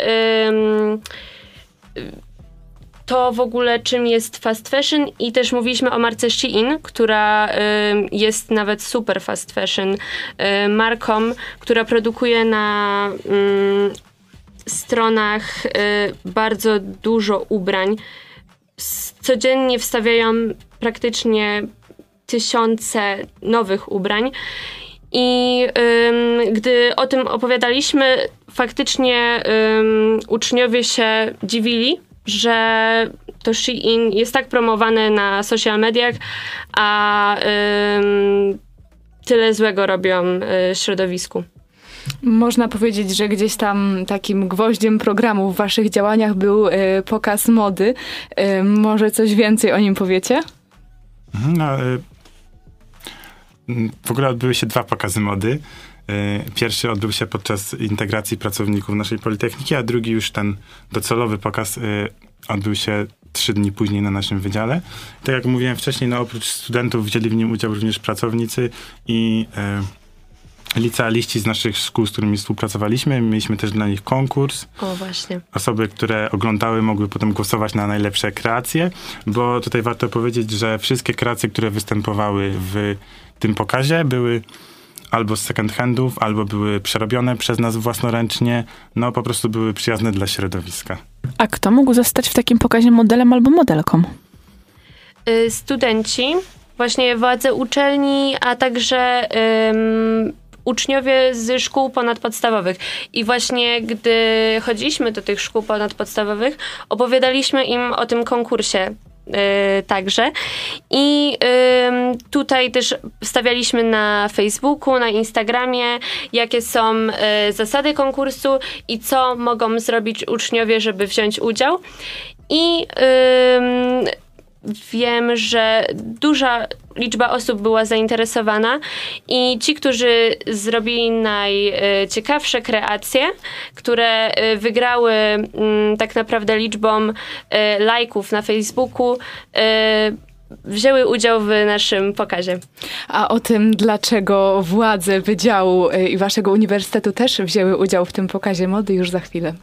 to w ogóle czym jest fast fashion i też mówiliśmy o marce Shein, która jest nawet super fast fashion marką, która produkuje na stronach y, bardzo dużo ubrań. Codziennie wstawiają praktycznie tysiące nowych ubrań. I ym, gdy o tym opowiadaliśmy, faktycznie ym, uczniowie się dziwili, że to Shein jest tak promowane na social mediach, a ym, tyle złego robią y, środowisku. Można powiedzieć, że gdzieś tam takim gwoździem programu w waszych działaniach był y, pokaz mody. Y, może coś więcej o nim powiecie? Mhm, no, y, w ogóle odbyły się dwa pokazy mody. Y, pierwszy odbył się podczas integracji pracowników naszej Politechniki, a drugi już ten docelowy pokaz y, odbył się trzy dni później na naszym wydziale. Tak jak mówiłem wcześniej, no oprócz studentów wzięli w nim udział również pracownicy i e, licealiści z naszych szkół, z którymi współpracowaliśmy. Mieliśmy też dla nich konkurs. O, właśnie. Osoby, które oglądały, mogły potem głosować na najlepsze kreacje, bo tutaj warto powiedzieć, że wszystkie kreacje, które występowały w tym pokazie, były albo z second handów, albo były przerobione przez nas własnoręcznie, no po prostu były przyjazne dla środowiska. A kto mógł zostać w takim pokazie modelem albo modelką? Y, studenci, właśnie władze uczelni, a także ym, uczniowie z szkół ponadpodstawowych. I właśnie gdy chodziliśmy do tych szkół ponadpodstawowych, opowiadaliśmy im o tym konkursie także. I tutaj też stawialiśmy na Facebooku, na Instagramie, jakie są y, zasady konkursu i co mogą zrobić uczniowie, żeby wziąć udział. I wiem, że duża liczba osób była zainteresowana i ci, którzy zrobili najciekawsze kreacje, które y, wygrały mm, tak naprawdę liczbą y, lajków na Facebooku, y, wzięły udział w naszym pokazie. A o tym, dlaczego władze wydziału i waszego uniwersytetu też wzięły udział w tym pokazie mody, już za chwilę.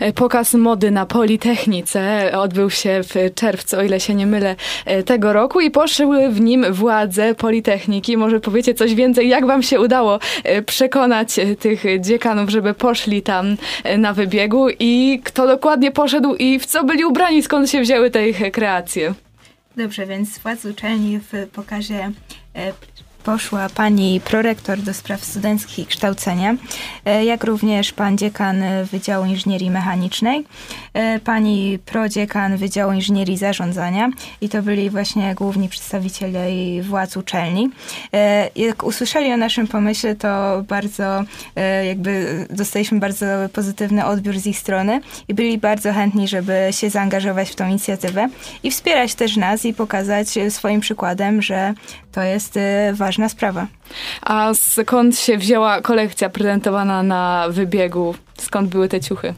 E, Pokaz mody na Politechnice odbył się w czerwcu, o ile się nie mylę, e, tego roku i poszły w nim władze Politechniki. Może powiecie coś więcej, jak wam się udało e, przekonać tych dziekanów, żeby poszli tam na wybiegu i kto dokładnie poszedł i w co byli ubrani, skąd się wzięły te ich kreacje? Dobrze, więc władz uczelni w pokazie poszła pani prorektor do spraw studenckich i kształcenia, e, jak również pan dziekan Wydziału Inżynierii Mechanicznej, pani prodziekan Wydziału Inżynierii Zarządzania i to byli właśnie główni przedstawiciele władz uczelni. E, Jak usłyszeli o naszym pomyśle, to bardzo e, jakby dostaliśmy bardzo pozytywny odbiór z ich strony i byli bardzo chętni, żeby się zaangażować w tą inicjatywę i wspierać też nas i pokazać e, swoim przykładem, że to jest e, ważna sprawa. A skąd się wzięła kolekcja prezentowana na wybiegu? Skąd były te ciuchy?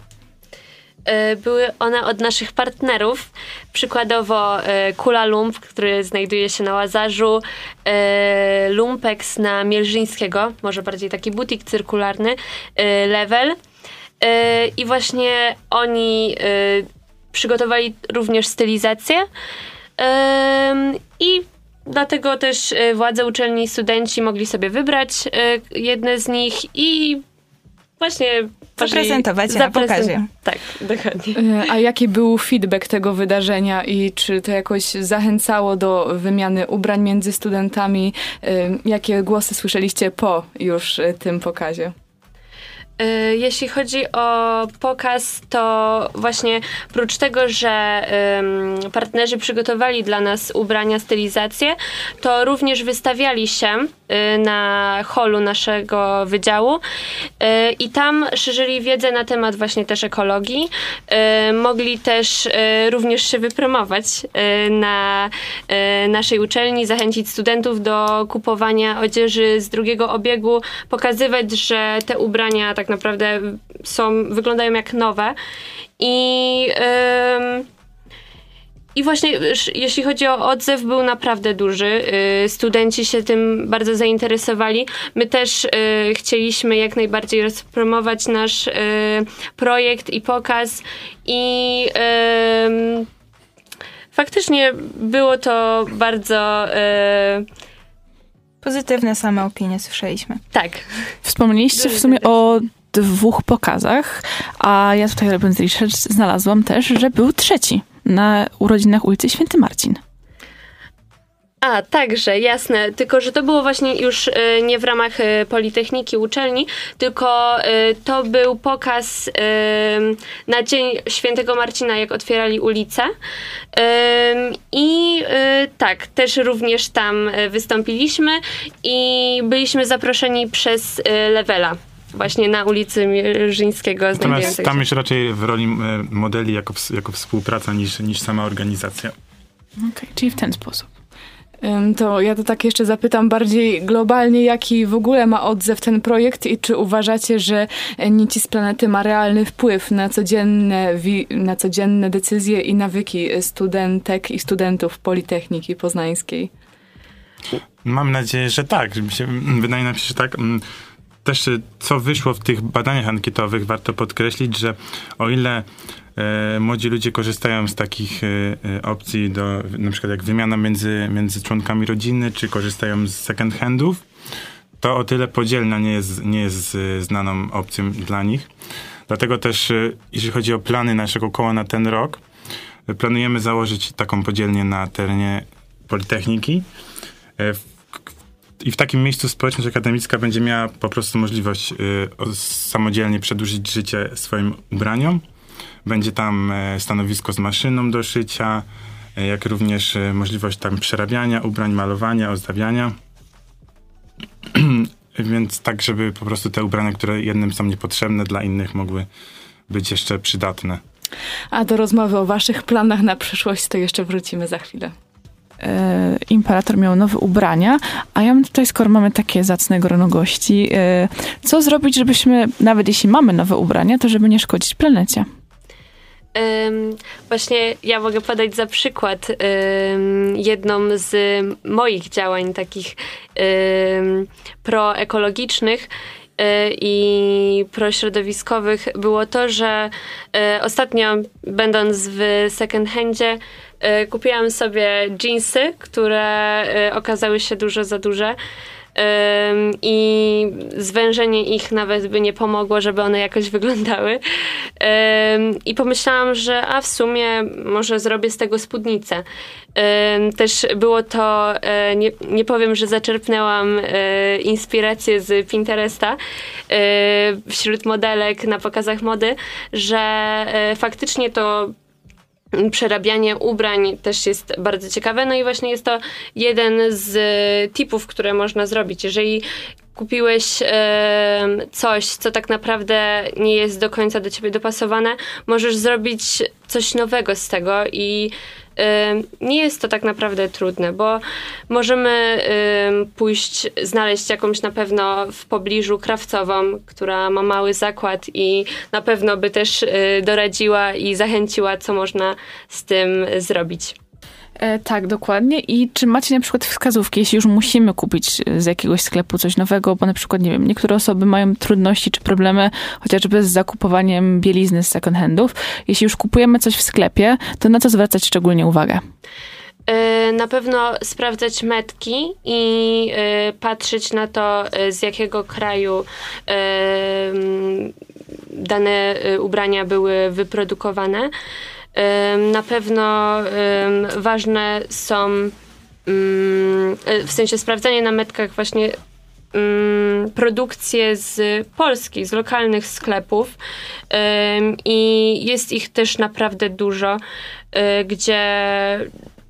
E, Były one od naszych partnerów, przykładowo e, Kula Lump, który znajduje się na Łazarzu, e, Lumpex na Mielżyńskiego, może bardziej taki butik cyrkularny, Level. I właśnie oni przygotowali również stylizację i dlatego też władze uczelni i studenci mogli sobie wybrać jedne z nich i właśnie Zaprezentować je na zaprezent- pokazie. Tak, dokładnie. E, A jaki był feedback tego wydarzenia i czy to jakoś zachęcało do wymiany ubrań między studentami? E, Jakie głosy słyszeliście po już e, tym pokazie? Jeśli chodzi o pokaz, to właśnie prócz tego, że partnerzy przygotowali dla nas ubrania, stylizację, to również wystawiali się na holu naszego wydziału e, i tam szerzyli wiedzę na temat właśnie też ekologii. E, Mogli też również się wypromować na naszej uczelni, zachęcić studentów do kupowania odzieży z drugiego obiegu, pokazywać, że te ubrania tak naprawdę są, wyglądają jak nowe. I, ym, i właśnie jeśli chodzi o odzew, był naprawdę duży. Y, Studenci się tym bardzo zainteresowali. My też y, chcieliśmy jak najbardziej rozpromować nasz y, projekt i pokaz. I faktycznie było to bardzo. Pozytywne same opinie słyszeliśmy. tak. Wspomnieliście w sumie o dwóch pokazach, a ja tutaj robiąc research znalazłam też, że był trzeci na urodzinach ulicy Święty Marcin. A, także, jasne. Tylko, że to było właśnie już e, nie w ramach e, Politechniki uczelni, tylko e, to był pokaz na Dzień Świętego Marcina, jak otwierali ulicę. I tak, też również tam wystąpiliśmy i byliśmy zaproszeni przez Levela. Właśnie na ulicy Mierzyńskiego Natomiast tam już raczej w roli modeli jako, jako współpraca niż, niż sama organizacja. Okej, czyli w ten sposób. To ja to tak jeszcze zapytam bardziej globalnie, jaki w ogóle ma odzew ten projekt i czy uważacie, że Nici z Planety ma realny wpływ na codzienne, wi- na codzienne decyzje i nawyki studentek i studentów Politechniki Poznańskiej? Mam nadzieję, że tak. Wydaje nam się, że tak. Też y, co wyszło w tych badaniach ankietowych, warto podkreślić, że o ile e, młodzi ludzie korzystają z takich e, e, opcji, do, na przykład jak wymiana między, między członkami rodziny, czy korzystają z second handów, to o tyle podzielna nie jest, nie jest e, znaną opcją dla nich. Dlatego też, e, jeżeli chodzi o plany naszego koła na ten rok, e, planujemy założyć taką podzielnię na terenie Politechniki. I w takim miejscu społeczność akademicka będzie miała po prostu możliwość y, samodzielnie przedłużyć życie swoim ubraniom. Będzie tam e, stanowisko z maszyną do szycia, e, jak również e, możliwość tam przerabiania ubrań, malowania, ozdabiania. Więc tak, żeby po prostu te ubrania, które jednym są niepotrzebne, dla innych mogły być jeszcze przydatne. A do rozmowy o waszych planach na przyszłość to jeszcze wrócimy za chwilę. E, imperator miał nowe ubrania, a ja mam tutaj, skoro mamy takie zacne grono gości, e, co zrobić, żebyśmy, nawet jeśli mamy nowe ubrania, to żeby nie szkodzić planecie? Właśnie ja mogę podać za przykład ym, jedną z moich działań takich proekologicznych i prośrodowiskowych było to, że ostatnio będąc w second handzie kupiłam sobie jeansy, które okazały się dużo za duże i zwężenie ich nawet by nie pomogło, żeby one jakoś wyglądały. I pomyślałam, że a w sumie może zrobię z tego spódnicę. Też było to, e, nie, nie powiem, że zaczerpnęłam e, inspirację z Pinteresta e, wśród modelek na pokazach mody, że faktycznie to przerabianie ubrań też jest bardzo ciekawe. No i właśnie jest to jeden z tipów, które można zrobić. Jeżeli kupiłeś e, coś, co tak naprawdę nie jest do końca do ciebie dopasowane, możesz zrobić coś nowego z tego i nie jest to tak naprawdę trudne, bo możemy pójść, znaleźć jakąś na pewno w pobliżu krawcową, która ma mały zakład i na pewno by też y, doradziła i zachęciła, co można z tym zrobić. E, tak, dokładnie. I czy macie na przykład wskazówki, jeśli już musimy kupić z jakiegoś sklepu coś nowego, bo na przykład, nie wiem, niektóre osoby mają trudności czy problemy chociażby z zakupowaniem bielizny z second handów. Jeśli już kupujemy coś w sklepie, to na co zwracać szczególnie uwagę? E, na pewno sprawdzać metki i e, patrzeć na to, z jakiego kraju dane ubrania były wyprodukowane. Na pewno ważne są w sensie sprawdzanie na metkach właśnie produkcje z Polski, z lokalnych sklepów i jest ich też naprawdę dużo, e, gdzie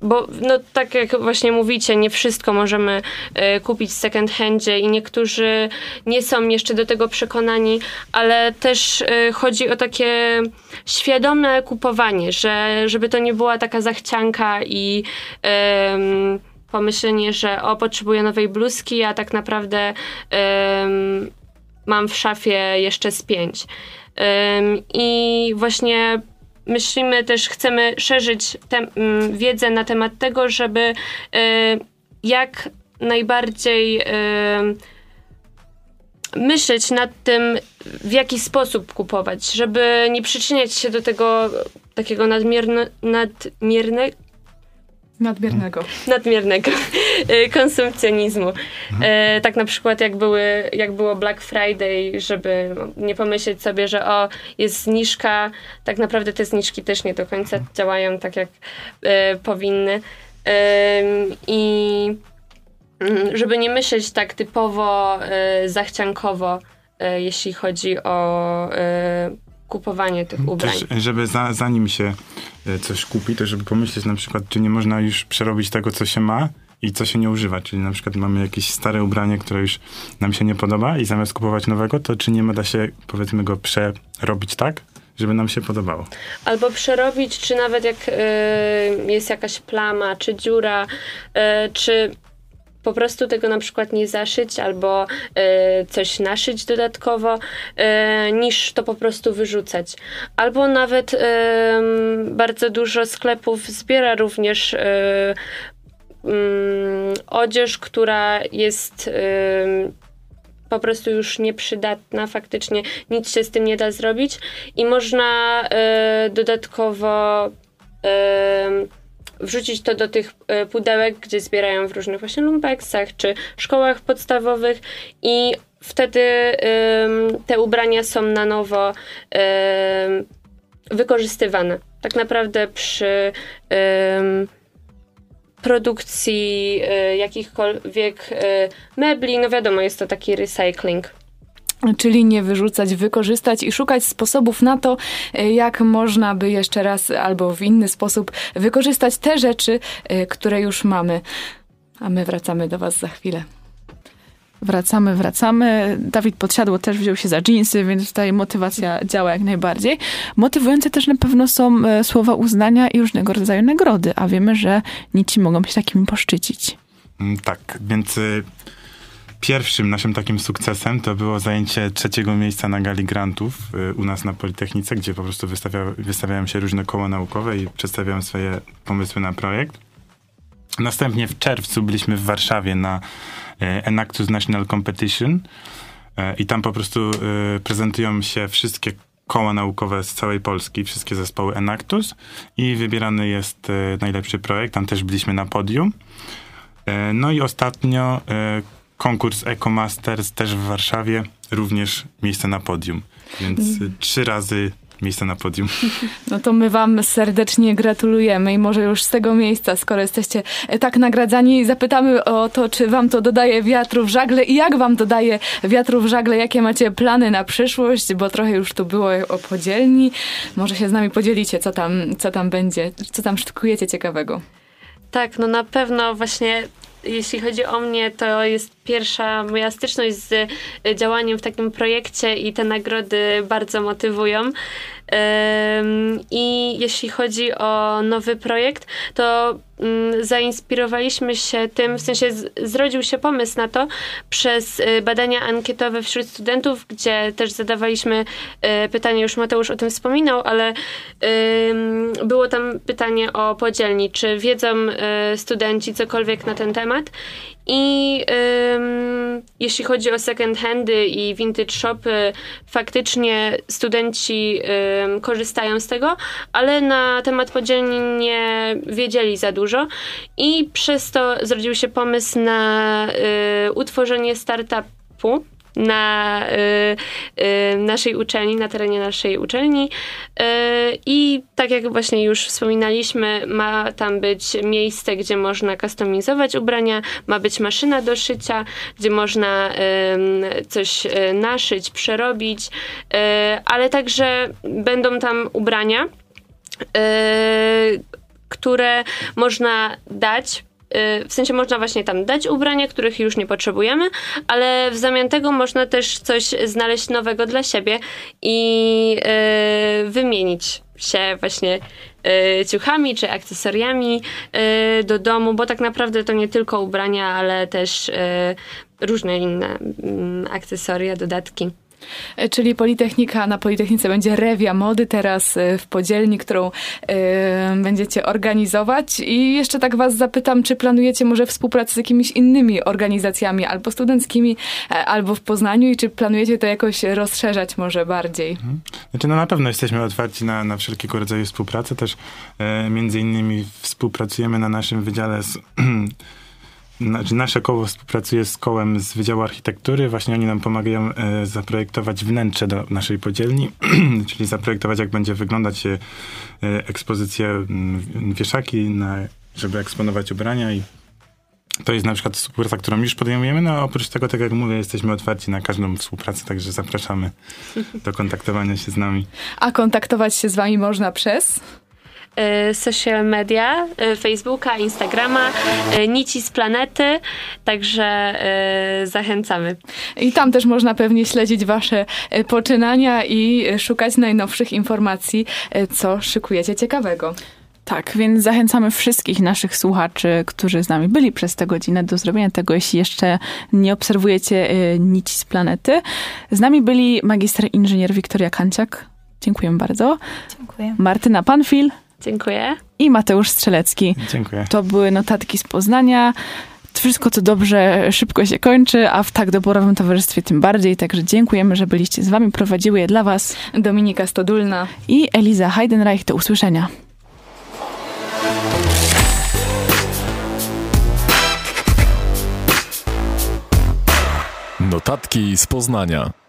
bo no, tak jak właśnie mówicie, nie wszystko możemy y, kupić w second handzie i niektórzy nie są jeszcze do tego przekonani, ale też y, chodzi o takie świadome kupowanie, że żeby to nie była taka zachcianka i pomyślenie, że o, potrzebuję nowej bluzki, a tak naprawdę mam w szafie jeszcze z pięć. I właśnie myślimy też, chcemy szerzyć te, mm, wiedzę na temat tego, żeby y, jak najbardziej y, myśleć nad tym, w jaki sposób kupować, żeby nie przyczyniać się do tego takiego nadmierne, nadmiernego Nadmiernego. Nadmiernego konsumpcjonizmu. Mhm. Tak na przykład jak, były, jak było Black Friday, żeby nie pomyśleć sobie, że o, jest zniżka, tak naprawdę te zniżki też nie do końca mhm. działają tak, jak e, powinny. I mm, żeby nie myśleć tak typowo zachciankowo, jeśli chodzi o kupowanie tych ubrań. Też, żeby za, zanim się coś kupi, to żeby pomyśleć na przykład, czy nie można już przerobić tego, co się ma i co się nie używa. Czyli na przykład mamy jakieś stare ubranie, które już nam się nie podoba i zamiast kupować nowego, to czy nie da się, powiedzmy, go przerobić tak, żeby nam się podobało. Albo przerobić, czy nawet jak y, jest jakaś plama, czy dziura, y, czy po prostu tego na przykład nie zaszyć albo y, coś naszyć dodatkowo, y, niż to po prostu wyrzucać. Albo nawet y, bardzo dużo sklepów zbiera również mm, odzież, która jest po prostu już nieprzydatna, faktycznie nic się z tym nie da zrobić i można dodatkowo wrzucić to do tych e, pudełek, gdzie zbierają w różnych właśnie lumpeksach czy szkołach podstawowych i wtedy te ubrania są na nowo wykorzystywane. Tak naprawdę przy produkcji e, jakichkolwiek e, mebli, no wiadomo, jest to taki recycling czyli nie wyrzucać, wykorzystać i szukać sposobów na to, e, jak można by jeszcze raz albo w inny sposób wykorzystać te rzeczy, które już mamy. A my wracamy do Was za chwilę. Wracamy, wracamy. Dawid Podsiadło też wziął się za jeansy, więc tutaj motywacja działa jak najbardziej. Motywujące też na pewno są e, słowa uznania i różnego rodzaju nagrody, a wiemy, że nici mogą się takimi poszczycić. Mm, tak, więc Pierwszym naszym takim sukcesem to było zajęcie trzeciego miejsca na gali grantów y, u nas na Politechnice, gdzie po prostu wystawia, wystawiają się różne koła naukowe i przedstawiają swoje pomysły na projekt. Następnie w czerwcu byliśmy w Warszawie na y, Enactus National Competition, E, I tam po prostu e, prezentują się wszystkie koła naukowe z całej Polski, wszystkie zespoły Enactus i wybierany jest e, najlepszy projekt. Tam też byliśmy na podium. E, No i ostatnio e, konkurs EcoMasters też w Warszawie, również miejsce na podium. Więc e, trzy razy miejsce na podium. No to my wam serdecznie gratulujemy i może już z tego miejsca, skoro jesteście e, tak nagradzani, zapytamy o to, czy wam to dodaje wiatru w żagle i jak wam dodaje wiatru w żagle, jakie macie plany na przyszłość, bo trochę już tu było o podzielni. Może się z nami podzielicie, co tam, co tam będzie, co tam szykujecie ciekawego. Tak, no na pewno właśnie jeśli chodzi o mnie, to jest pierwsza moja styczność z y, działaniem w takim projekcie i te nagrody bardzo motywują. I jeśli chodzi o nowy projekt, to mm, zainspirowaliśmy się tym, w sensie zrodził się pomysł na to przez y, badania ankietowe wśród studentów, gdzie też zadawaliśmy y, pytanie, już Mateusz o tym wspominał, ale było tam pytanie o podzielni, czy wiedzą y, studenci cokolwiek na ten temat i jeśli chodzi o second handy i vintage shopy, faktycznie studenci korzystają z tego, ale na temat podzielni nie wiedzieli za dużo. I przez to zrodził się pomysł na y, utworzenie startupu na y, y, naszej uczelni, na terenie naszej uczelni. Y, I tak jak właśnie już wspominaliśmy, ma tam być miejsce, gdzie można kustomizować ubrania, ma być maszyna do szycia, gdzie można coś naszyć, przerobić, ale także będą tam ubrania, które można dać w sensie można właśnie tam dać ubrania, których już nie potrzebujemy, ale w zamian tego można też coś znaleźć nowego dla siebie i y, wymienić się właśnie y, ciuchami czy akcesoriami y, do domu, bo tak naprawdę to nie tylko ubrania, ale też różne inne mm, akcesoria, dodatki. E, Czyli Politechnika, na Politechnice będzie rewia mody teraz e, w podzielni, którą e, będziecie organizować. I jeszcze tak was zapytam, czy planujecie może współpracę z jakimiś innymi organizacjami, albo studenckimi, albo w Poznaniu i czy planujecie to jakoś rozszerzać może bardziej? Znaczy, no na pewno jesteśmy otwarci na, na wszelkiego rodzaju współpracę. Też e, między innymi współpracujemy na naszym wydziale z. Znaczy nasze koło współpracuje z kołem z Wydziału Architektury. Właśnie oni nam pomagają e, zaprojektować wnętrze do naszej podzielni, czyli zaprojektować, jak będzie wyglądać e, e, ekspozycja, wieszaki, na, żeby eksponować ubrania i to jest na przykład współpraca, którą już podejmujemy, no a oprócz tego, tak jak mówię, jesteśmy otwarci na każdą współpracę, także zapraszamy do kontaktowania się z nami. A kontaktować się z wami można przez? Y, social media, y, Facebooka, Instagrama, y, Nici z Planety, także zachęcamy. I tam też można pewnie śledzić wasze poczynania i szukać najnowszych informacji, co szykujecie ciekawego. Tak, więc zachęcamy wszystkich naszych słuchaczy, którzy z nami byli przez tę godzinę, do zrobienia tego, jeśli jeszcze nie obserwujecie nici z planety. Z nami byli magister inżynier Wiktoria Kanciak. Dziękuję bardzo. Dziękuję. Martyna Panfil Dziękuję. i Mateusz Strzelecki. Dziękuję. To były notatki z Poznania. Wszystko co dobrze szybko się kończy, a w tak doborowym towarzystwie tym bardziej. Także dziękujemy, że byliście z wami. Prowadziły je dla was Dominika Stodulna. i Eliza Heidenreich. Do usłyszenia. Notatki z Poznania.